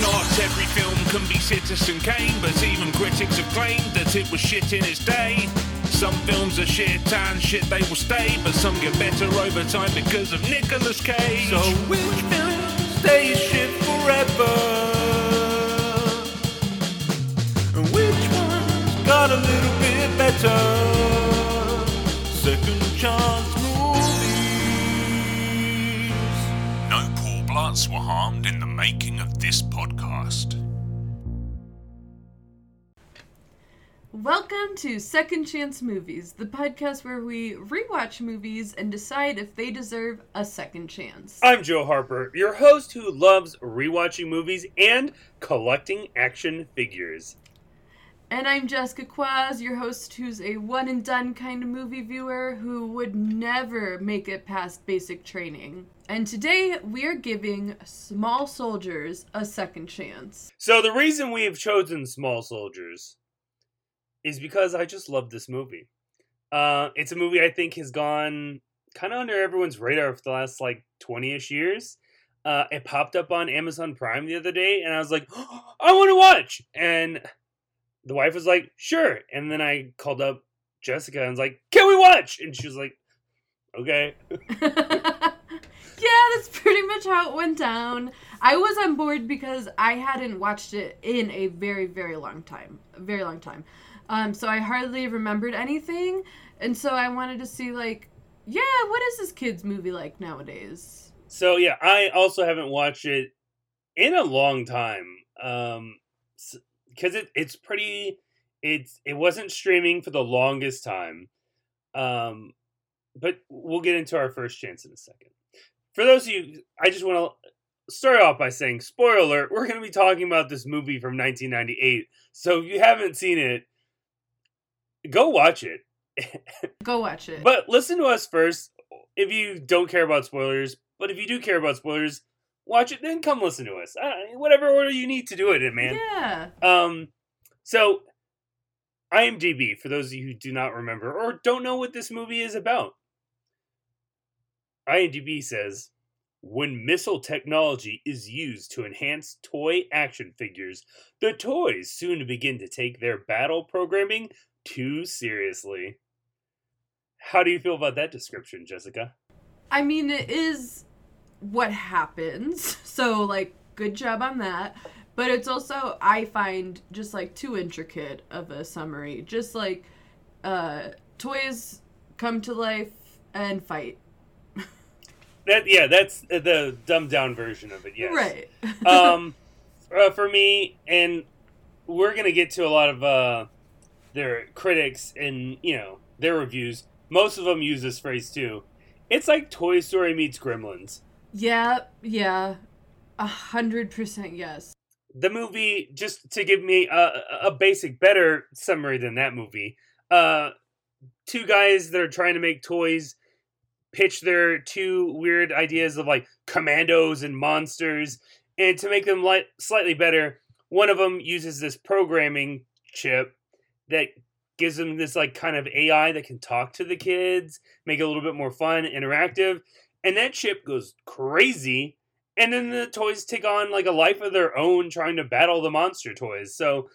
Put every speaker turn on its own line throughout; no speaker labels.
Not every film can be Citizen Kane, but even critics have claimed that it was shit in its day. Some films are shit and shit they will stay, but some get better over time because of Nicolas Cage. So which film stays shit forever? And which one's got a little bit better? Second chance Paul Bloods were harmed in the making of this podcast.
Welcome to Second Chance Movies, the podcast where we rewatch movies and decide if they deserve a second chance.
I'm Joe Harper, your host who loves rewatching movies and collecting action figures.
And I'm Jessica Quaz, your host who's a one and done kind of movie viewer who would never make it past basic training. And today we are giving Small Soldiers a second chance.
So, the reason we have chosen Small Soldiers is because I just love this movie. Uh, it's a movie I think has gone kind of under everyone's radar for the last like 20 ish years. Uh, it popped up on Amazon Prime the other day, and I was like, I want to watch. And the wife was like, sure. And then I called up Jessica and was like, can we watch? And she was like, okay.
yeah, that's pretty much how it went down. I was on board because I hadn't watched it in a very, very long time. A very long time. Um, so I hardly remembered anything. And so I wanted to see, like, yeah, what is this kid's movie like nowadays?
So, yeah, I also haven't watched it in a long time. Um, because it, it's pretty it's it wasn't streaming for the longest time um but we'll get into our first chance in a second. For those of you i just want to start off by saying spoiler alert we're going to be talking about this movie from 1998 so if you haven't seen it go watch it.
Go watch it.
But listen to us first if you don't care about spoilers but if you do care about spoilers watch it, then come listen to us. whatever order you need to do it in, man.
Yeah.
Um, so IMDb for those of you who do not remember or don't know what this movie is about. IMDb says when missile technology is used to enhance toy action figures, the toys soon begin to take their battle programming too seriously. How do you feel about that description, Jessica?
I mean, it is what happens. So like good job on that. But it's also I find just like too intricate of a summary. Just like uh toys come to life and fight.
that yeah, that's the dumbed down version of it. Yes.
Right.
um uh, for me and we're going to get to a lot of uh their critics and, you know, their reviews. Most of them use this phrase too. It's like Toy Story meets Gremlins.
Yeah, yeah. A hundred percent yes.
The movie, just to give me a, a basic, better summary than that movie, uh, two guys that are trying to make toys pitch their two weird ideas of like commandos and monsters, and to make them like slightly better, one of them uses this programming chip that gives them this like kind of AI that can talk to the kids, make it a little bit more fun, interactive and that ship goes crazy and then the toys take on like a life of their own trying to battle the monster toys so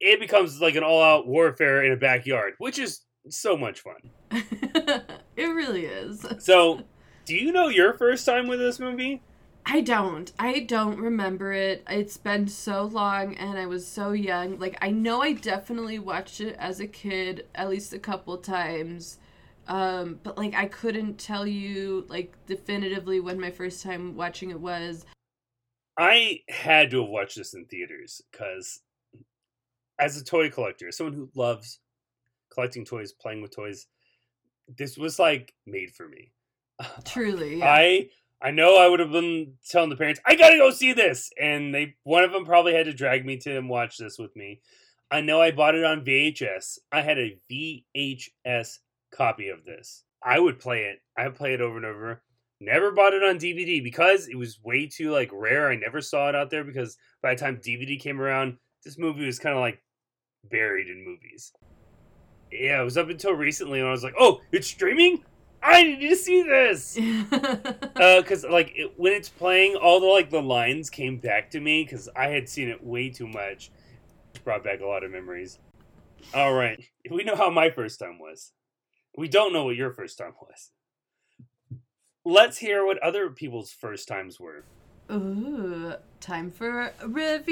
it becomes like an all-out warfare in a backyard which is so much fun
it really is
so do you know your first time with this movie
I don't. I don't remember it. It's been so long and I was so young. Like I know I definitely watched it as a kid at least a couple times. Um, but like I couldn't tell you like definitively when my first time watching it was.
I had to have watched this in theaters because as a toy collector, someone who loves collecting toys, playing with toys, this was like made for me.
Truly. Yeah.
I I know I would have been telling the parents, I gotta go see this. And they one of them probably had to drag me to watch this with me. I know I bought it on VHS. I had a VHS copy of this. I would play it. I would play it over and over. Never bought it on DVD because it was way too like rare. I never saw it out there because by the time DVD came around, this movie was kind of like buried in movies. Yeah, it was up until recently when I was like, "Oh, it's streaming! I need to see this. Because uh, like it, when it's playing, all the like the lines came back to me because I had seen it way too much. It brought back a lot of memories. All right, we know how my first time was. We don't know what your first time was. Let's hear what other people's first times were.
Ooh, time for reviews.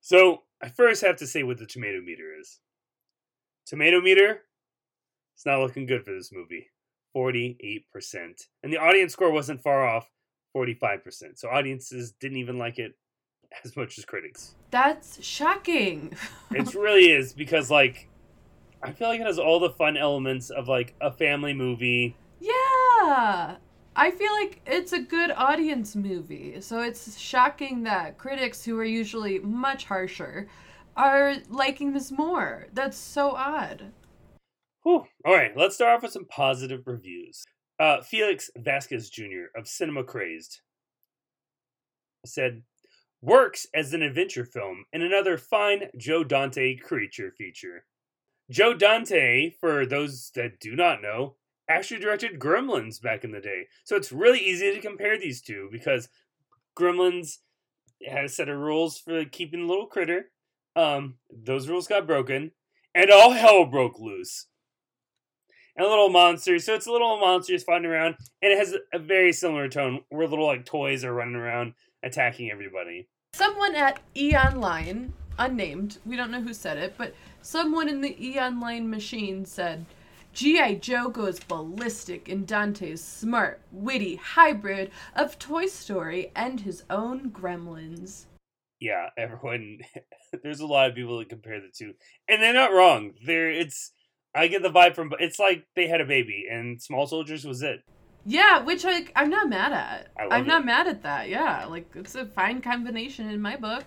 So I first have to say what the tomato meter is. Tomato meter, it's not looking good for this movie. 48%. And the audience score wasn't far off, 45%. So audiences didn't even like it as much as critics.
That's shocking.
it really is because like I feel like it has all the fun elements of like a family movie.
Yeah. I feel like it's a good audience movie. So it's shocking that critics who are usually much harsher are liking this more. That's so odd.
Whew. All right, let's start off with some positive reviews. Uh, Felix Vasquez Jr. of Cinema Crazed said, works as an adventure film and another fine Joe Dante creature feature. Joe Dante, for those that do not know, actually directed Gremlins back in the day. So it's really easy to compare these two because Gremlins had a set of rules for keeping the little critter. Um, those rules got broken, and all hell broke loose. And little monsters, so it's a little monsters fighting around, and it has a very similar tone where little like toys are running around attacking everybody.
Someone at Eonline, unnamed, we don't know who said it, but someone in the Eonline machine said, G.I. Joe goes ballistic in Dante's smart, witty hybrid of Toy Story and his own gremlins.
Yeah, everyone there's a lot of people that compare the two. And they're not wrong. There it's I get the vibe from it's like they had a baby and Small Soldiers was it.
Yeah, which I I'm not mad at.
I
am not mad at that. Yeah, like it's a fine combination in my book.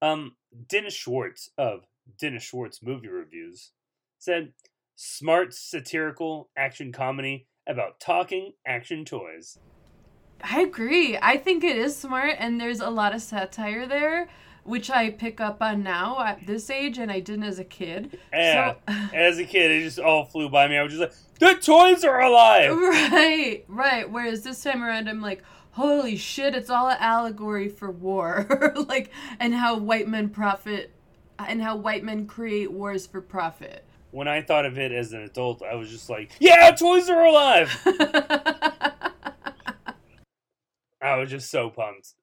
Um Dennis Schwartz of Dennis Schwartz movie reviews said smart satirical action comedy about talking action toys.
I agree. I think it is smart and there's a lot of satire there, which I pick up on now at this age and I didn't as a kid.
Yeah. So, as a kid, it just all flew by me. I was just like, the toys are alive!
Right, right. Whereas this time around, I'm like, holy shit, it's all an allegory for war. like, and how white men profit, Uh, and how white men create wars for profit
when I thought of it as an adult, I was just like, yeah, toys are alive. I was just so pumped.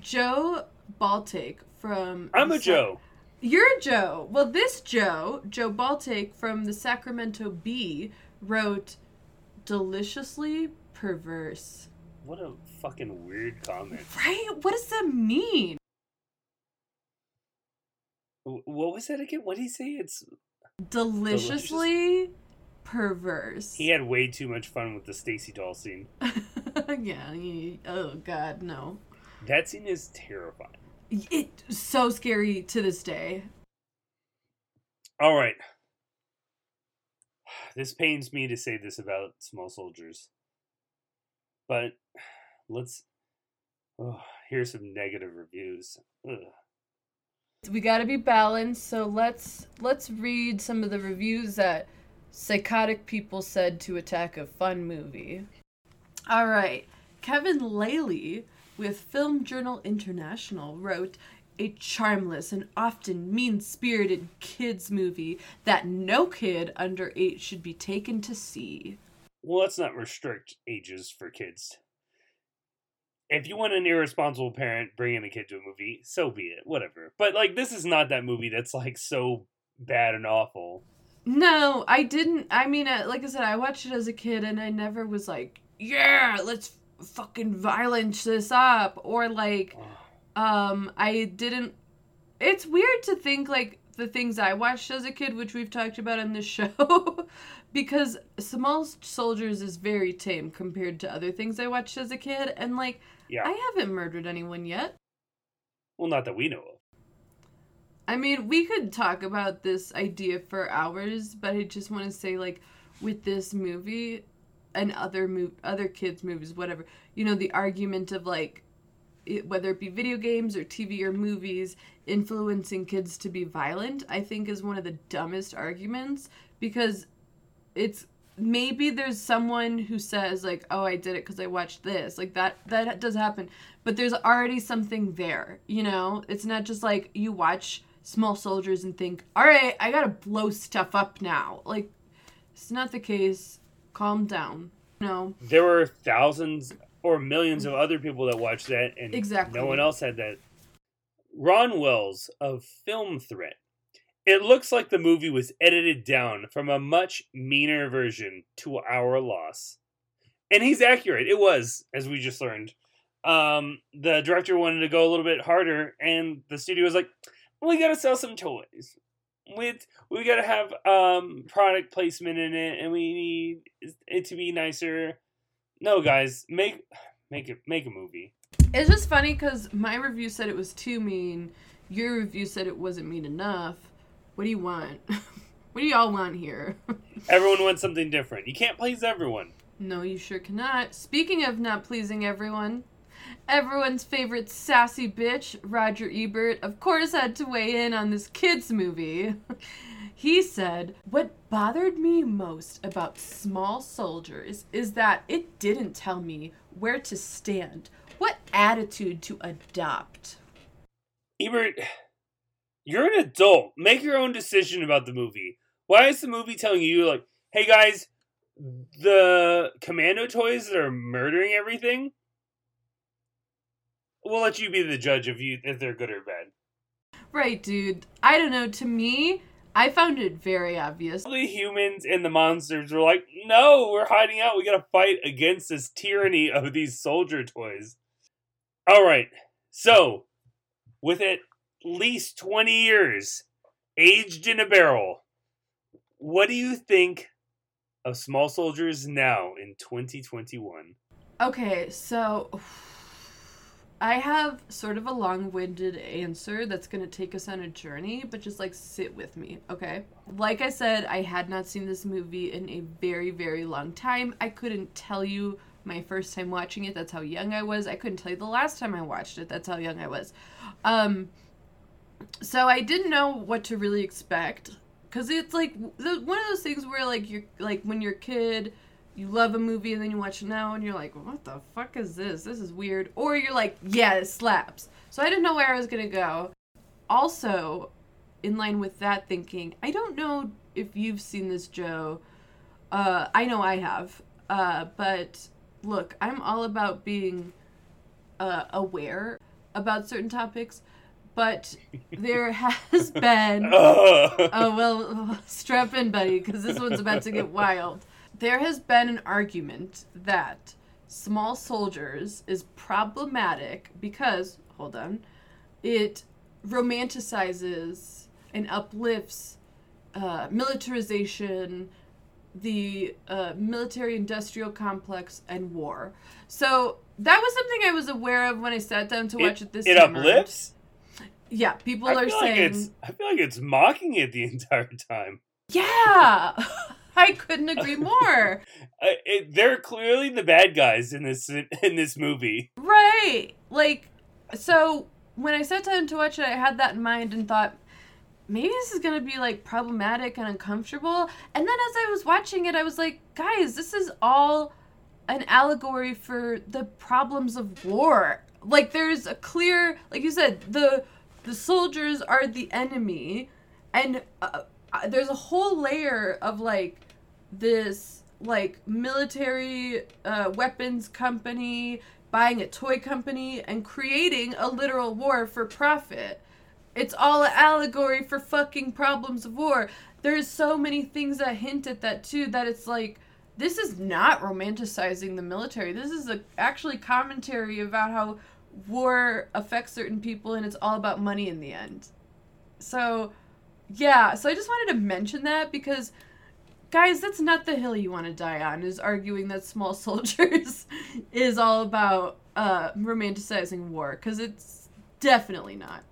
Joe Baltake from.
I'm a Joe.
You're a Joe. Well, this Joe, Joe Baltake from the Sacramento Bee, wrote deliciously perverse.
What a fucking weird comment.
Right? What does that mean?
What was that again? What did he say? It's
deliciously Delicious. perverse.
He had way too much fun with the Stacy doll scene.
yeah. He, oh God, no.
That scene is terrifying.
It's so scary to this day.
All right. This pains me to say this about small soldiers, but let's. Oh, here's some negative reviews. Ugh
we got to be balanced so let's let's read some of the reviews that psychotic people said to attack a fun movie. All right. Kevin Lally with film journal international wrote a charmless and often mean-spirited kids movie that no kid under 8 should be taken to see.
Well let's not restrict ages for kids if you want an irresponsible parent bringing a kid to a movie, so be it. Whatever. But like, this is not that movie that's like so bad and awful.
No, I didn't. I mean, uh, like I said, I watched it as a kid, and I never was like, "Yeah, let's fucking violence this up," or like, um, I didn't. It's weird to think like the things I watched as a kid, which we've talked about in this show, because Small Soldiers is very tame compared to other things I watched as a kid, and like yeah. I haven't murdered anyone yet.
Well, not that we know of.
I mean, we could talk about this idea for hours, but I just want to say, like, with this movie and other move, other kids' movies, whatever, you know, the argument of like, it, whether it be video games or TV or movies, influencing kids to be violent, I think is one of the dumbest arguments because it's maybe there's someone who says like oh i did it because i watched this like that that does happen but there's already something there you know it's not just like you watch small soldiers and think all right i gotta blow stuff up now like it's not the case calm down no
There were thousands or millions of other people that watched that, and
Exactly.
no one else had that. Ron Wells of Film Threat. It looks like the movie was edited down from a much meaner version to our loss. And he's accurate. It was, as we just learned. Um, the director wanted to go a little bit harder, and the studio was like, "We gotta sell some toys. We we gotta have um product placement in it, and we need it to be nicer." No, guys, make make it make a movie.
It's just funny because my review said it was too mean. Your review said it wasn't mean enough. What do you want? what do y'all want here?
Everyone wants something different. You can't please everyone.
no, you sure cannot. Speaking of not pleasing everyone, everyone's favorite sassy bitch, Roger Ebert, of course had to weigh in on this kids movie. he said, What bothered me most about Small Soldiers is that it didn't tell me where to stand, what attitude to adopt.
Ebert, you're an adult. Make your own decision about the movie. Why is the movie telling you like, "Hey guys, the commando toys that are murdering everything"? We'll let you be the judge of you if they're good or bad.
Right, dude. I don't know. To me, I found it very obvious.
The humans and the monsters were like, "No, we're hiding out. We gotta fight against this tyranny of these soldier toys." All right, so with at least twenty years aged in a barrel, what do you think of small soldiers now in 2021?
Okay, so I have sort of a long winded answer that's going to take us on a journey, but just like sit with me, okay? Like I said, I had not seen this movie in a very, very long time. I couldn't tell you my first time watching it, that's how young I was. I couldn't tell you the last time I watched it, that's how young I was. Um, so I didn't know what to really expect. Cause it's like one of those things where like you're like when you're a kid, you love a movie and then you watch it now and you're like, what the fuck is this? This is weird. Or you're like, yeah, it slaps. So I didn't know where I was gonna go. Also, in line with that thinking, I don't know if you've seen this, Joe. Uh, I know I have. Uh, but look, I'm all about being uh, aware about certain topics. But there has been Oh, well, strap in, buddy, because this one's about to get wild. There has been an argument that Small Soldiers is problematic because, hold on, it romanticizes and uplifts uh, militarization, the uh, military industrial complex, and war. So that was something I was aware of when I sat down to watch it, this
it
time around.
uplifts.
Yeah, people
I
are saying.
like it's. I feel like it's mocking it the entire time.
Yeah, I couldn't agree more.
Uh, it, they're clearly the bad guys in this in this movie.
right. Like, so when I sat down to watch it, I had that in mind and thought, maybe this is going to be like problematic and uncomfortable. And then as I was watching it, I was like, guys, this is all an allegory for the problems of war. Like, there's a clear, like you said, the the soldiers are the enemy, and uh, uh, there's a whole layer of like this like military uh, weapons company buying a toy company and creating a literal war for profit. It's all an allegory for fucking problems of war. There's so many things that hint at that too that it's like this is not romanticizing the military. This is a actually commentary about how war affects certain people and it's all about money in the end. So, yeah, so I just wanted to mention that because guys, that's not the hill you want to die on is arguing that small soldiers is all about uh romanticizing war cuz it's definitely not.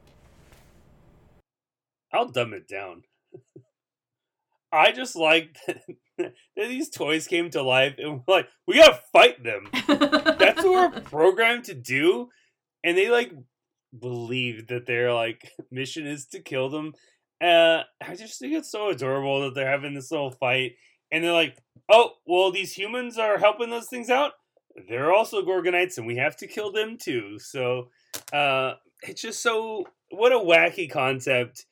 I'll dumb it down. I just like that, that these toys came to life and we're like, we gotta fight them. That's what we're programmed to do. And they like believe that their like mission is to kill them. Uh, I just think it's so adorable that they're having this little fight and they're like, "Oh, well, these humans are helping those things out. They're also Gorgonites, and we have to kill them too." So, uh, it's just so what a wacky concept,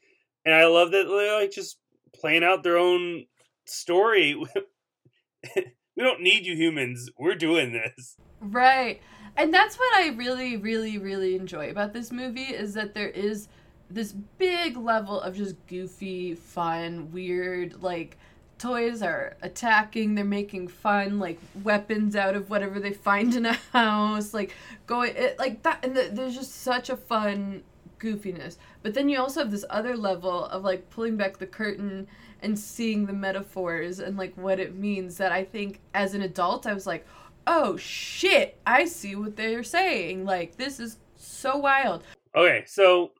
and I love that they're like just playing out their own story. we don't need you humans. We're doing this.
Right. And that's what I really, really, really enjoy about this movie is that there is this big level of just goofy, fun, weird, like toys are attacking, they're making fun, like weapons out of whatever they find in a house, like going it, like that and the, there's just such a fun goofiness. But then you also have this other level of like pulling back the curtain and seeing the metaphors and like what it means that I think as an adult I was like, "Oh shit, I see what they're saying. Like this is so wild."
Okay, so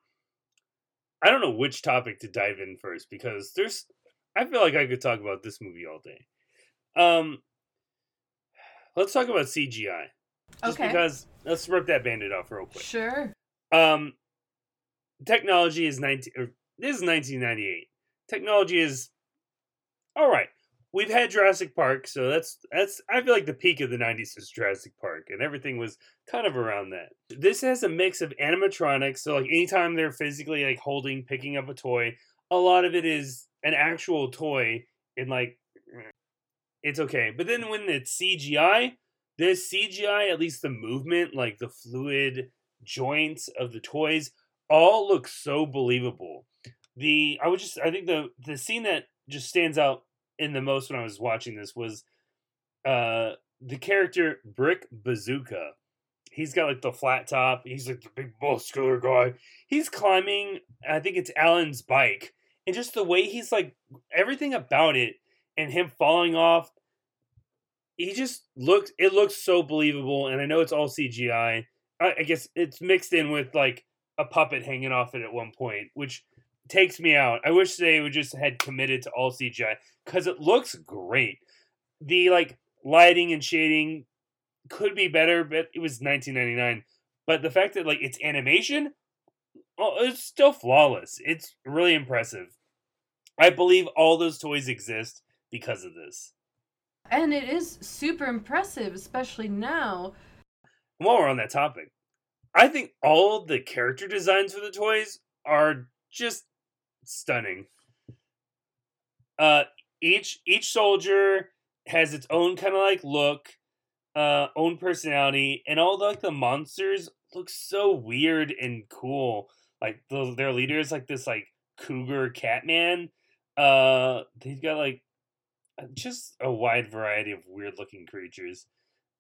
I don't know which topic to dive in first because there's I feel like I could talk about this movie all day. Um let's talk about CGI. Just
okay.
because let's rip that bandit off real quick.
Sure.
Um technology is 19 or this is 1998. Technology is all right. We've had Jurassic Park, so that's that's I feel like the peak of the 90s is Jurassic Park and everything was kind of around that. This has a mix of animatronics, so like anytime they're physically like holding picking up a toy, a lot of it is an actual toy and like eh, it's okay. But then when it's CGI, this CGI, at least the movement, like the fluid joints of the toys, all look so believable. The I would just I think the the scene that just stands out in the most when I was watching this was uh the character Brick Bazooka. He's got like the flat top. He's like the big muscular guy. He's climbing. I think it's Alan's bike, and just the way he's like everything about it, and him falling off. He just looks. It looks so believable, and I know it's all CGI. I, I guess it's mixed in with like a puppet hanging off it at one point, which takes me out. I wish they would just had committed to all CGI because it looks great. The like lighting and shading could be better, but it was 1999. But the fact that like it's animation, oh, it's still flawless. It's really impressive. I believe all those toys exist because of this.
And it is super impressive, especially now.
While we're on that topic, I think all the character designs for the toys are just stunning. Uh, each each soldier has its own kind of like look, uh, own personality, and all the, like the monsters look so weird and cool. Like the, their leader is like this like cougar catman. Uh, they've got like just a wide variety of weird looking creatures,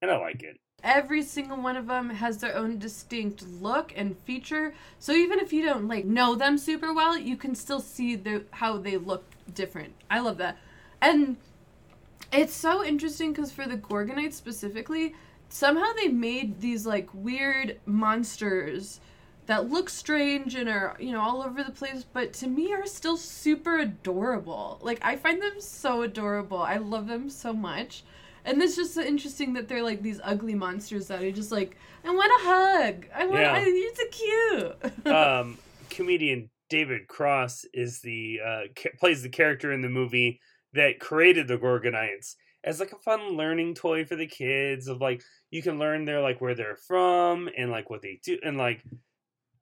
and I like it.
Every single one of them has their own distinct look and feature. So even if you don't like know them super well, you can still see the how they look different. I love that. And it's so interesting cuz for the Gorgonites specifically, somehow they made these like weird monsters that look strange and are, you know, all over the place, but to me are still super adorable. Like I find them so adorable. I love them so much. And it's just so interesting that they're like these ugly monsters that are just like, I want a hug. I want.
Yeah.
I, you're so cute.
um, comedian David Cross is the uh, ca- plays the character in the movie that created the Gorgonites as like a fun learning toy for the kids of like you can learn their like where they're from and like what they do and like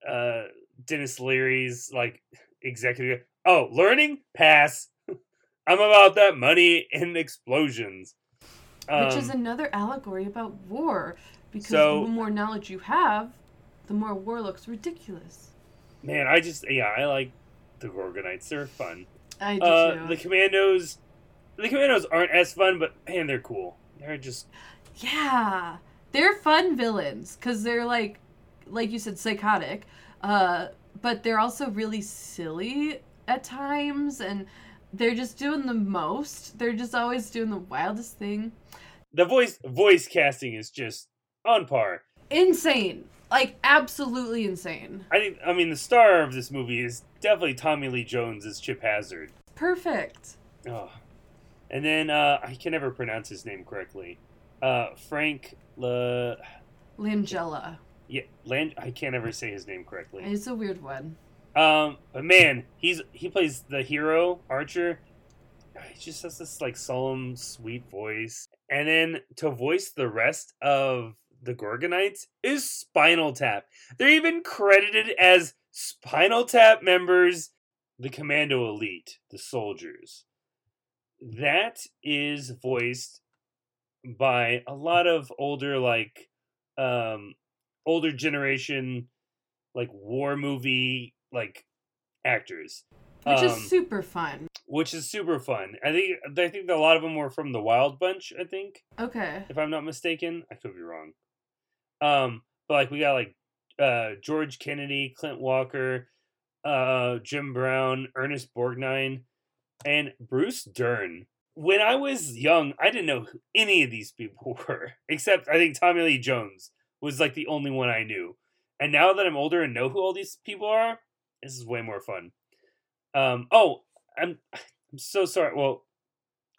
uh Denis Leary's like executive oh learning pass I'm about that money and explosions
Which is
Um,
another allegory about war, because
So-
the more knowledge you have, the more war looks ridiculous.
man I just yeah I like the Gorgonites they're fun
I do
Uh,
too.
the commandos, the commandos aren't as fun, but man, they're cool. They're just
Yeah, they're fun villains because they're like, like you said, psychotic. Uh, but they're also really silly at times, and they're just doing the most. They're just always doing the wildest thing.
The voice voice casting is just on par.
Insane, like absolutely insane.
I think. I mean, the star of this movie is definitely Tommy Lee Jones as Chip Hazard.
Perfect.
Oh, and then uh, I can never pronounce his name correctly. Uh, Frank Le.
Langella.
Yeah, Land. I can't ever say his name correctly.
It's a weird one.
Um, but man, he's he plays the hero Archer. He just has this like solemn, sweet voice. And then to voice the rest of the Gorgonites is Spinal Tap. They're even credited as Spinal Tap members, the Commando Elite, the soldiers. That is voiced by a lot of older, like, um, older generation, like war movie, like actors,
Which
Um,
is super fun.
Which is super fun. I think I think a lot of them were from the Wild Bunch. I think
Okay.
if I'm not mistaken. I could be wrong. Um, but like we got like uh George Kennedy, Clint Walker, uh Jim Brown, Ernest Borgnine, and Bruce Dern. When I was young, I didn't know who any of these people were, except I think Tommy Lee Jones was like the only one I knew. And now that I'm older and know who all these people are, this is way more fun. Um, oh, I'm I'm so sorry. Well,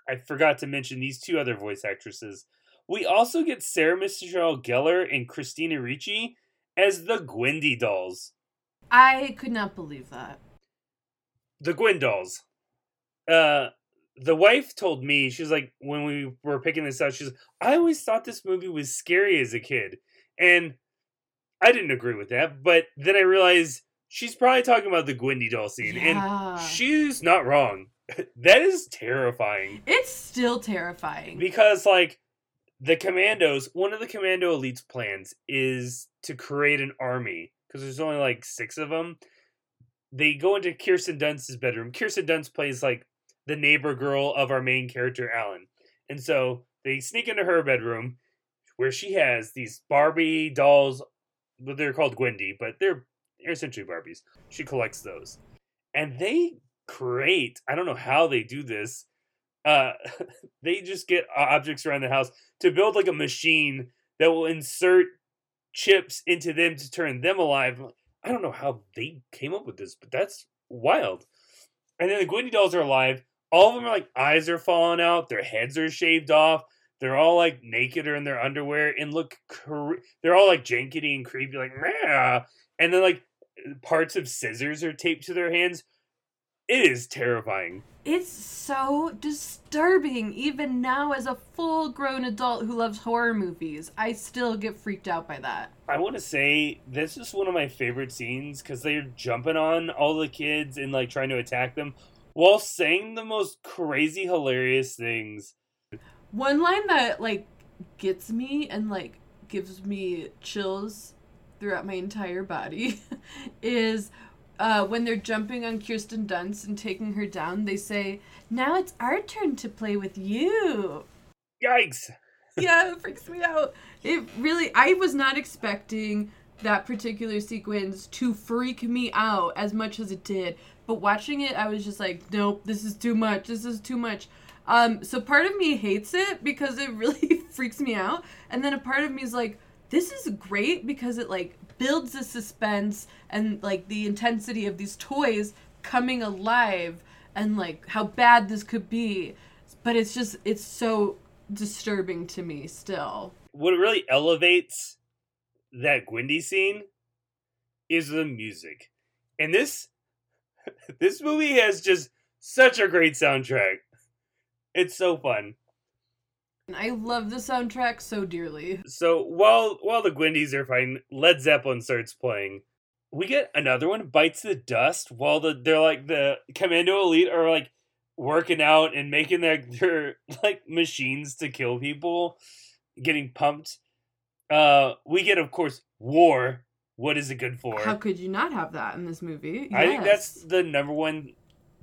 I forgot to mention these two other voice actresses. We also get Sarah Michelle Gellar and Christina Ricci as the Gwendy dolls.
I could not believe that.
The Gwen dolls. Uh, the wife told me she's like when we were picking this out, she's I always thought this movie was scary as a kid, and I didn't agree with that. But then I realized she's probably talking about the Gwendy doll scene,
Yeah.
and she's not wrong. that is terrifying.
It's still terrifying.
because like the commandos one of the commando elite's plans is to create an army because there's only like six of them they go into kirsten dunst's bedroom kirsten dunst plays like the neighbor girl of our main character alan and so they sneak into her bedroom where she has these barbie dolls they're called gwendy but they're, they're essentially barbies she collects those and they create i don't know how they do this uh they just get objects around the house to build like a machine that will insert chips into them to turn them alive. I don't know how they came up with this, but that's wild. And then the Gwendy dolls are alive. All of them are like eyes are falling out, their heads are shaved off. They're all like naked or in their underwear and look. Cre- they're all like jankety and creepy, like Meh. and then like parts of scissors are taped to their hands. It is terrifying.
It's so disturbing. Even now, as a full grown adult who loves horror movies, I still get freaked out by that.
I want to say this is one of my favorite scenes because they're jumping on all the kids and like trying to attack them while saying the most crazy, hilarious things.
One line that, like, gets me and, like, gives me chills throughout my entire body is uh, when they're jumping on Kirsten Dunst and taking her down, they say, Now it's our turn to play with you.
Yikes!
yeah, it freaks me out. It really, I was not expecting that particular sequence to freak me out as much as it did. But watching it, I was just like, nope, this is too much. This is too much. Um, so part of me hates it because it really freaks me out, and then a part of me is like, this is great because it like builds the suspense and like the intensity of these toys coming alive and like how bad this could be. But it's just it's so disturbing to me still.
What really elevates that Gwendy scene is the music, and this this movie has just such a great soundtrack. It's so fun.
I love the soundtrack so dearly.
So while while the Gwendys are fighting, Led Zeppelin starts playing. We get another one bites the dust while the they're like the Commando Elite are like working out and making their their like machines to kill people, getting pumped. Uh, we get of course war. What is it good for?
How could you not have that in this movie?
I think that's the number one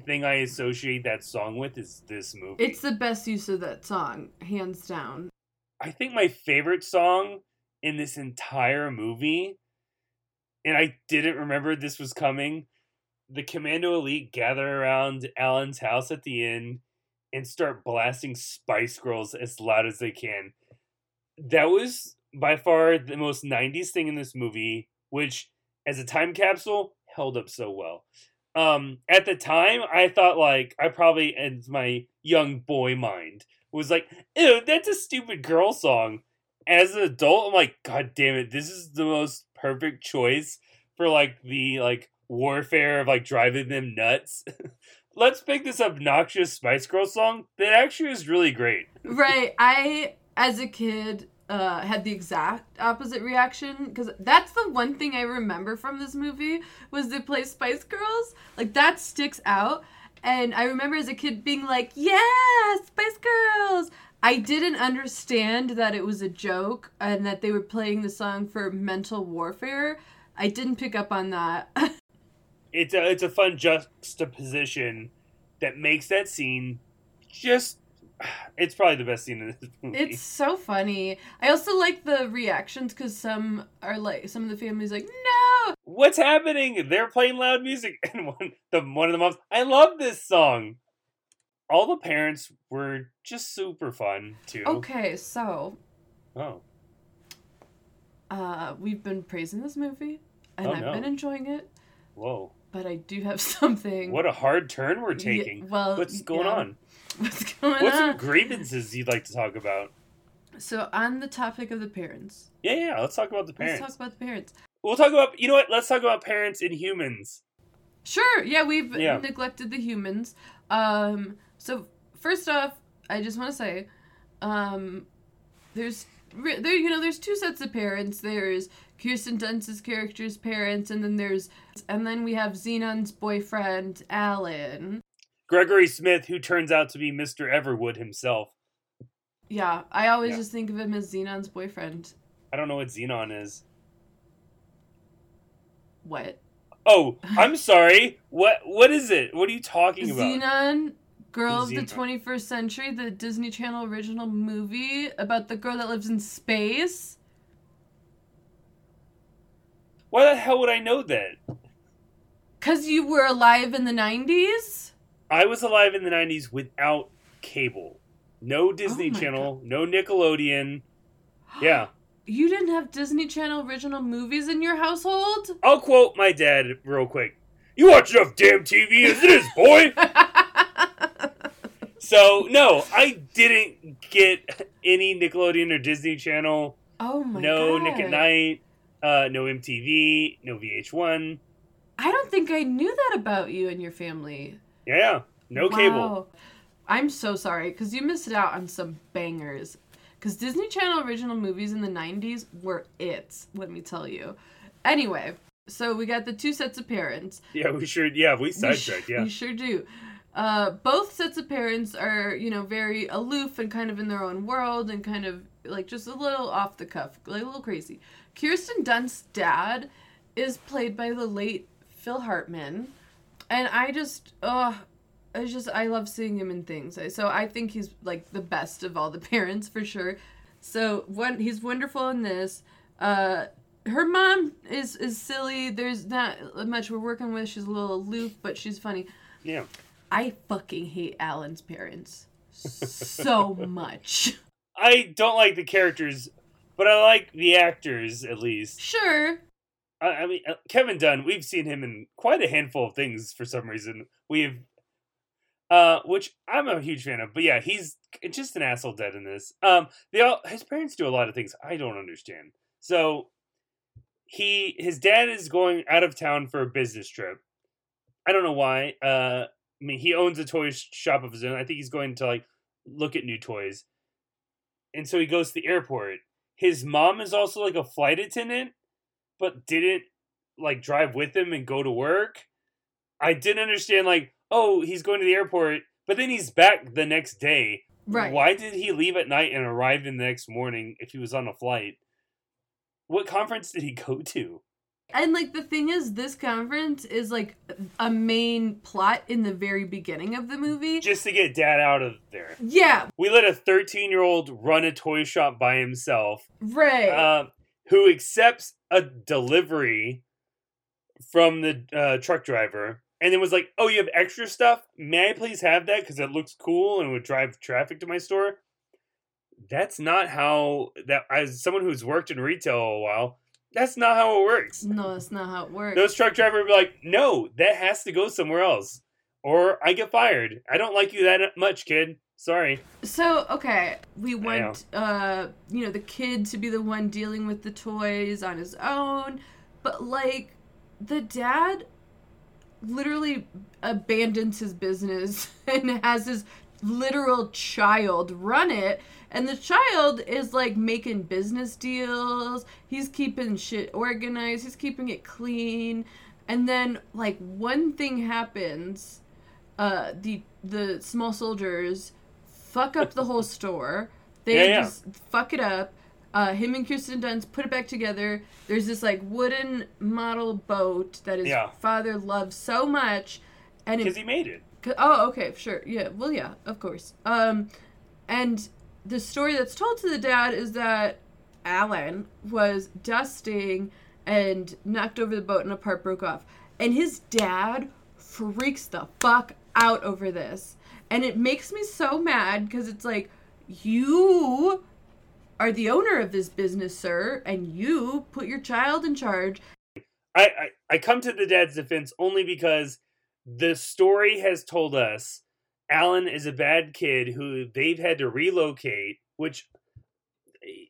thing I associate that song with is this movie.
it's the best use of that song, hands down.
I think my favorite song in this entire movie, and I didn't remember this was coming. The Commando Elite gather around Alan's house at the end and start blasting Spice Girls as loud as they can. That was by far the most 90s thing in this movie, which, as a time capsule, held up so well. Um, at the time, I thought like I probably, in my young boy mind, was like, ew, that's a stupid girl song. As an adult, I'm like, God damn it, this is the most perfect choice for like the like warfare of like driving them nuts. let's pick this obnoxious Spice girl song that actually is really great.
right. I, as a kid, uh, had the exact opposite reaction because that's the one thing I remember from this movie was they play Spice Girls. Like that sticks out. And I remember as a kid being like, "Yeah, Spice Girls." I didn't understand that it was a joke and that they were playing the song for mental warfare. I didn't pick up on that.
it's a it's a fun juxtaposition that makes that scene just it's probably the best scene in this movie.
It's so funny. I also like the reactions because some are like some of the families like no.
What's happening? They're playing loud music, and one the one of the moms. I love this song. All the parents were just super fun too.
Okay, so
Oh,
uh, we've been praising this movie, and
Oh,
I've
no.
been enjoying it.
whoa!
But I do have something.
What a hard turn we're
Yeah,
taking.
well,
What's going
yeah.
on?
What's going
What's
on?
some grievances you'd like to talk about?
So on the topic of the parents,
Yeah, yeah. Let's talk about the parents.
let's talk about the parents.
We'll talk about. You know what? Let's talk about parents and humans.
Sure. Yeah, we've
Yeah.
neglected the humans. Um, so first off, I just want to say, um, there's there you know there's two sets of parents. There's Kirsten Dunst's character's parents, and then there's and then we have Zenon's boyfriend Alan.
Gregory Smith, who turns out to be Mr. Everwood himself.
Yeah, I always
Yeah.
just think of him as Zenon's boyfriend.
I don't know what Zenon is.
What?
Oh, I'm sorry. What? What is it? What are you talking about?
Zenon, Girl of the 21st Century, the Disney Channel original movie about the girl that lives in space.
Why the hell would I know that?
Cause you were alive in the 90s?
I was alive in the '90s without cable. No Disney
Oh
Channel, no Nickelodeon. Yeah.
You didn't have Disney Channel original movies in your household?
I'll quote my dad real quick. You watch enough damn TV as it is, boy. so no, I didn't get any Nickelodeon or Disney Channel.
oh my god.
no
god.
Nick at Night. Uh, no MTV. No VH1.
I don't think I knew that about you and your family.
Yeah. No cable.
I'm so sorry because you missed out on some bangers. Because Disney Channel original movies in the 90s were it, let me tell you. Anyway, so we got the two sets of parents.
Yeah, we sure. Yeah, we
We,
sidetracked. Yeah.
we sure do. Uh, both sets of parents are, you know, very aloof and kind of in their own world and kind of like just a little off the cuff, like a little crazy. Kirsten Dunst's dad is played by the late Phil Hartman, and I just, oh, I just I love seeing him in things. So I think he's like the best of all the parents for sure. So one, he's wonderful in this. Uh, her mom is is silly. There's not much we're working with. She's a little aloof, but she's funny.
Yeah.
I fucking hate Alan's parents so much.
I don't like the characters, but I like the actors at least.
Sure.
I, mean, uh, Kevin Dunn. We've seen him in quite a handful of things for some reason. We've, uh, which I'm a huge fan of. But yeah, he's just an asshole dead in this. Um, they all his parents do a lot of things I don't understand. So he his dad is going out of town for a business trip. I don't know why. Uh, I mean, he owns a toy shop of his own. I think he's going to like look at new toys, and so he goes to the airport. His mom is also like a flight attendant, but didn't like drive with him and go to work. I didn't understand like, oh, he's going to the airport, but then he's back the next day.
Right.
Why did he leave at night and arrive in the next morning if he was on a flight? What conference did he go to?
And like the thing is, this conference is like a main plot in the very beginning of the movie.
Just to get dad out of there.
Yeah.
We let a 13 year old run a toy shop by himself,
Right.
uh, who accepts a delivery from the uh, truck driver, and then was like, "Oh, you have extra stuff? May I please have that because it looks cool and would drive traffic to my store." That's not how that. As someone who's worked in retail a while, that's not how it works.
no, that's not how it works.
Those truck drivers would be like, "No, that has to go somewhere else, or I get fired. I don't like you that much, kid. Sorry."
So okay, we want uh you know the kid to be the one dealing with the toys on his own, but like the dad literally abandons his business and has his literal child run it. And the child is like making business deals. He's keeping shit organized. He's keeping it clean. And then like one thing happens uh the the small soldiers fuck up the whole store they
Yeah, yeah.
just fuck it up uh, him and Kirsten Dunst put it back together. There's this like wooden model boat that his
Yeah.
father loves so much, and
Because he made it.
Oh, okay, sure. Yeah. Well, yeah, of course. Um, and the story that's told to the dad is that Alan was dusting and knocked over the boat and a part broke off. And his dad freaks the fuck out over this. And it makes me so mad because it's like, you are the owner of this business, sir, and you put your child in charge.
I, I I come to the dad's defense only because the story has told us Alan is a bad kid who they've had to relocate, which eh,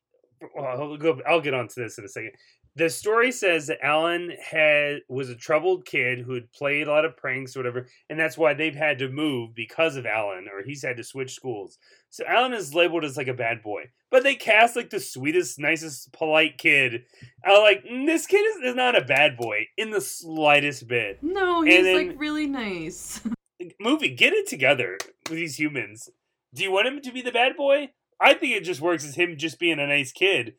well, I'll go. I'll get onto this in a second. The story says that Alan had was a troubled kid who had played a lot of pranks or whatever, and that's why they've had to move because of Alan, or he's had to switch schools. So Alan is labeled as like a bad boy, but they cast like the sweetest, nicest, polite kid. I'm like, "Mm, this kid is, is not a bad boy in the slightest bit.
No, he's
then-
like really nice.
Movie, get it together with these humans. Do you want him to be the bad boy? I think it just works as him just being a nice kid.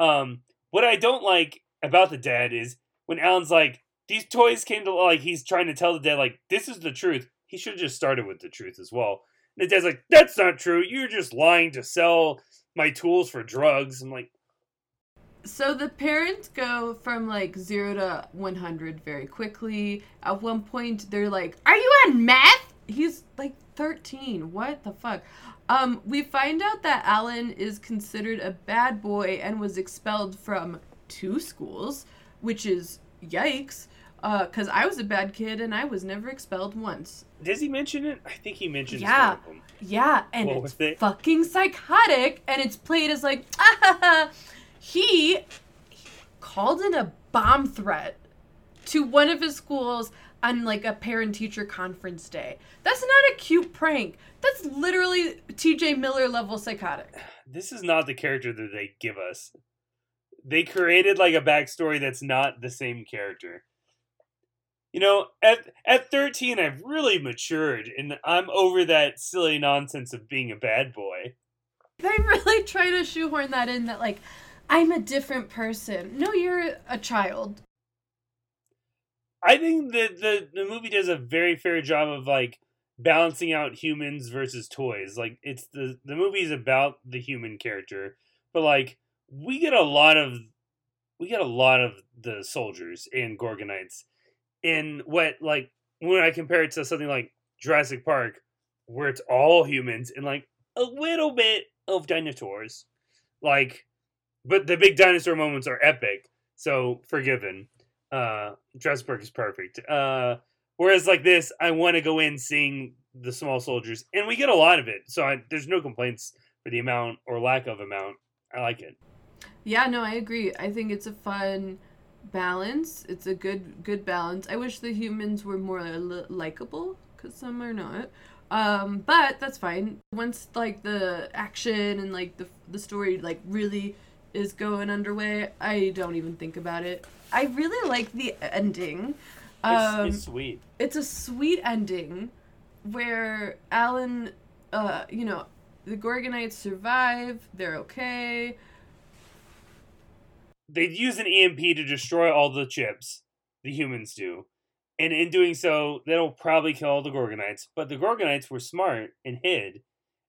Um, what I don't like about the dad is when Alan's like, these toys came to like he's trying to tell the dad like this is the truth. He should have just started with the truth as well. And the dad's like, that's not true. You're just lying to sell my tools for drugs. I'm like,
So the parents go from like zero to 100 very quickly. At one point, they're like, Are you on meth? He's like 13. What the fuck? Um, we find out that Alan is considered a bad boy and was expelled from two schools, which is yikes. Because I was a bad kid and I was never expelled once.
does he mention it? I think he mentions
Yeah.
them.
Yeah, and
What
it's
it?
fucking psychotic, and it's played as like, ah, he called in a bomb threat to one of his schools on like a parent teacher conference day. That's not a cute prank. That's literally TJ Miller level psychotic.
this is not the character that they give us. They created like a backstory that's not the same character. You know, at at 13 I've really matured and I'm over that silly nonsense of being a bad boy.
They really try to shoehorn that in that like I'm a different person. No, you're a child.
I think that the the movie does a very fair job of like balancing out humans versus toys. Like it's the the movie is about the human character, but like we get a lot of we get a lot of the soldiers and Gorgonites in what like when I compare it to something like Jurassic Park, where it's all humans and like a little bit of dinosaurs, like, but the big dinosaur moments are epic, so forgiven. Uh, Jurassic is perfect. Uh, whereas like this, I want to go in seeing the small soldiers, and we get a lot of it, so I, there's no complaints for the amount or lack of amount. I like it.
Yeah, no, I agree. I think it's a fun balance. It's a good good balance. I wish the humans were more li- likable cuz some are not. Um, but that's fine. Once like the action and like the the story like really is going underway, I don't even think about it. I really like the ending.
It's,
Um,
it's sweet.
it's a sweet ending where Alan, uh, you know, the Gorgonites survive. They're okay.
They use an EMP to destroy all the chips. The humans do. And in doing so, that'll probably kill all the Gorgonites. But the Gorgonites were smart and hid.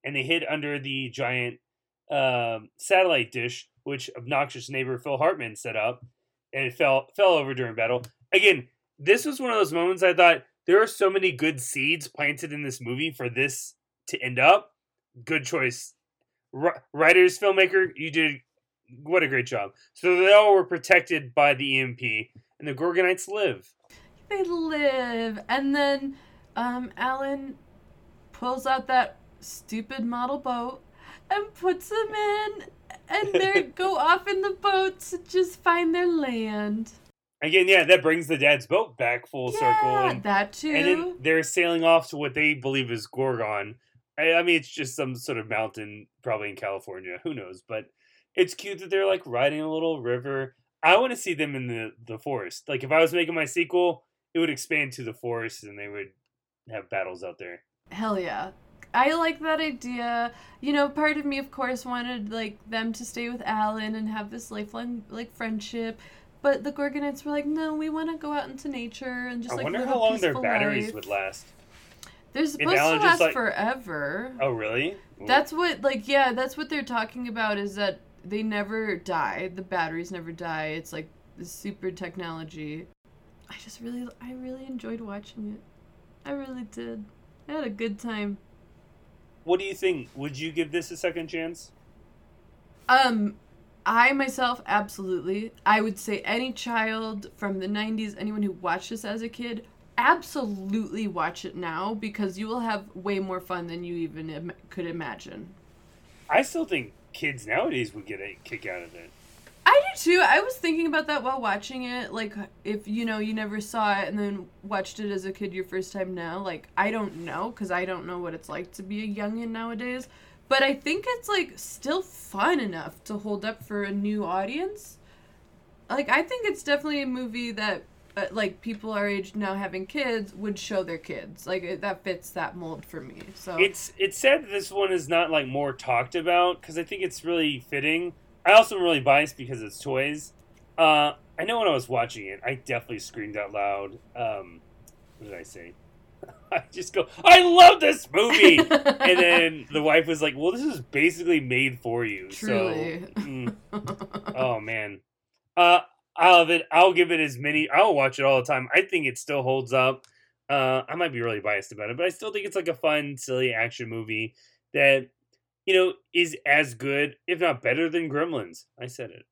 And they hid under the giant um, satellite dish, which obnoxious neighbor Phil Hartman set up. And it fell fell over during battle. Again, this was one of those moments I thought there are so many good seeds planted in this movie for this to end up. Good choice. Ri- writers, filmmaker, you did what a great job. So they all were protected by the EMP, and the Gorgonites live.
They live, and then um, Alan pulls out that stupid model boat and puts them in, and they go off in the boats to just find their land.
Again, yeah, that brings the dad's boat back full circle,
Yeah,
and,
that too.
and then they're sailing off to what they believe is Gorgon. I, I mean, it's just some sort of mountain, probably in California. Who knows? But it's cute that they're like riding a little river. I want to see them in the the forest. Like if I was making my sequel, it would expand to the forest, and they would have battles out there.
Hell yeah. I like that idea. You know, part of me of course wanted like them to stay with Alan and have this lifelong like friendship. But the Gorgonites were like, no, we want to go out into nature and just
I
like
wonder
live
how
a
long their batteries
life.
would last.
They're supposed to last
like-
forever.
Oh, really? Ooh.
That's what like yeah, that's what they're talking about is that they never die. The batteries never die. It's like super technology. I just really I really enjoyed watching it. I really did. I had a good time.
What do you think? Would you give this a second chance?
Um, I myself absolutely. I would say any child from the 90s, anyone who watched this as a kid, absolutely watch it now because you will have way more fun than you even Im- could imagine.
I still think kids nowadays would get a kick out of it.
I do too. I was thinking about that while watching it. Like, if you know, you never saw it and then watched it as a kid your first time now, like, I don't know because I don't know what it's like to be a youngin' nowadays. But I think it's, like, still fun enough to hold up for a new audience. Like, I think it's definitely a movie that, uh, like, people our age now having kids would show their kids. Like, it, that fits that mold for me. So,
It's it's sad that this one is not like more talked about because I think it's really fitting. I also am really biased because it's toys. Uh, I know when I was watching it, I definitely screamed out loud. Um, what did I say? I just go, I love this movie, and then the wife was like, "Well, this is basically made for you."
Truly.
So, mm, oh man, uh, I love it. I'll give it as many. I'll watch it all the time. I think it still holds up. Uh, I might be really biased about it, but I still think it's like a fun, silly action movie that you know is as good, if not better, than Gremlins. I said it.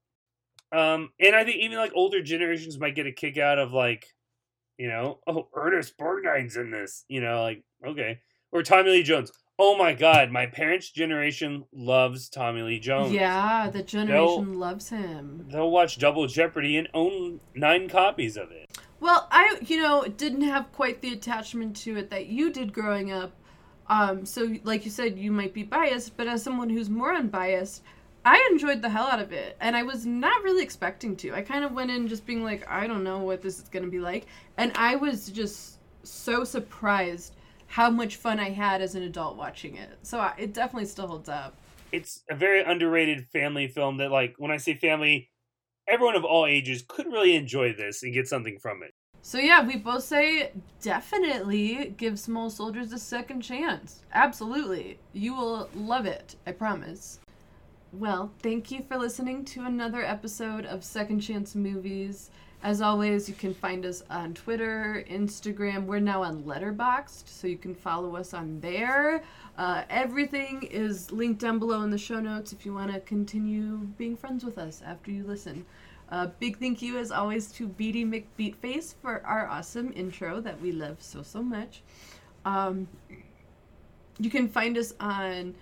Um, and I think even like older generations might get a kick out of like, you know, oh Ernest Borgnine's in this. You know, like okay, or Tommy Lee Jones. Oh my God, my parents' generation loves Tommy Lee Jones.
yeah, the generation loves him.
They'll watch Double Jeopardy and own nine copies of it.
Well, I, you know, didn't have quite the attachment to it that you did growing up. Um, so, like you said, you might be biased, but as someone who's more unbiased, I enjoyed the hell out of it. And I was not really expecting to. I kind of went in just being like, I don't know what this is going to be like. And I was just so surprised how much fun I had as an adult watching it. So, I, it definitely still holds up.
It's a very underrated family film that, like, when I say family, everyone of all ages could really enjoy this and get something from it.
So yeah, we both say definitely give Small Soldiers a second chance. Absolutely. You will love it, I promise. Well, thank you for listening to another episode of Second Chance Movies. As always, you can find us on Twitter, Instagram. We're now on Letterboxd, so you can follow us on there. Uh, everything is linked down below in the show notes if you want to continue being friends with us after you listen. Uh, big thank you, as always, to Beatty McBeatface for our awesome intro that we love so, so much. Um, you can find us on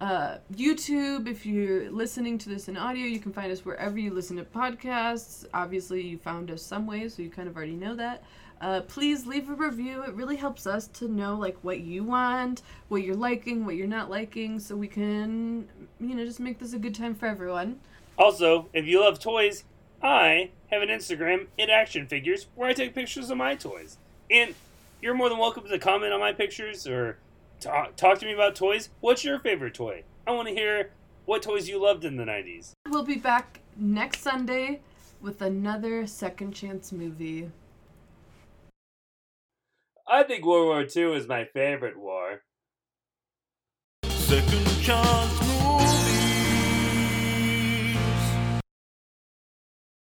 uh, YouTube. If you're listening to this in audio, you can find us wherever you listen to podcasts. Obviously, you found us some way, so you kind of already know that. Uh, please leave a review. It really helps us to know like what you want, what you're liking, what you're not liking, so we can, you know, just make this a good time for everyone.
Also, if you love toys, I have an Instagram, It Action Figures, where I take pictures of my toys. And you're more than welcome to comment on my pictures or talk, talk to me about toys. What's your favorite toy? I want to hear what toys you loved in the 90s.
We'll be back next Sunday with another second chance movie.
I think World War II is my favorite war.
Second chance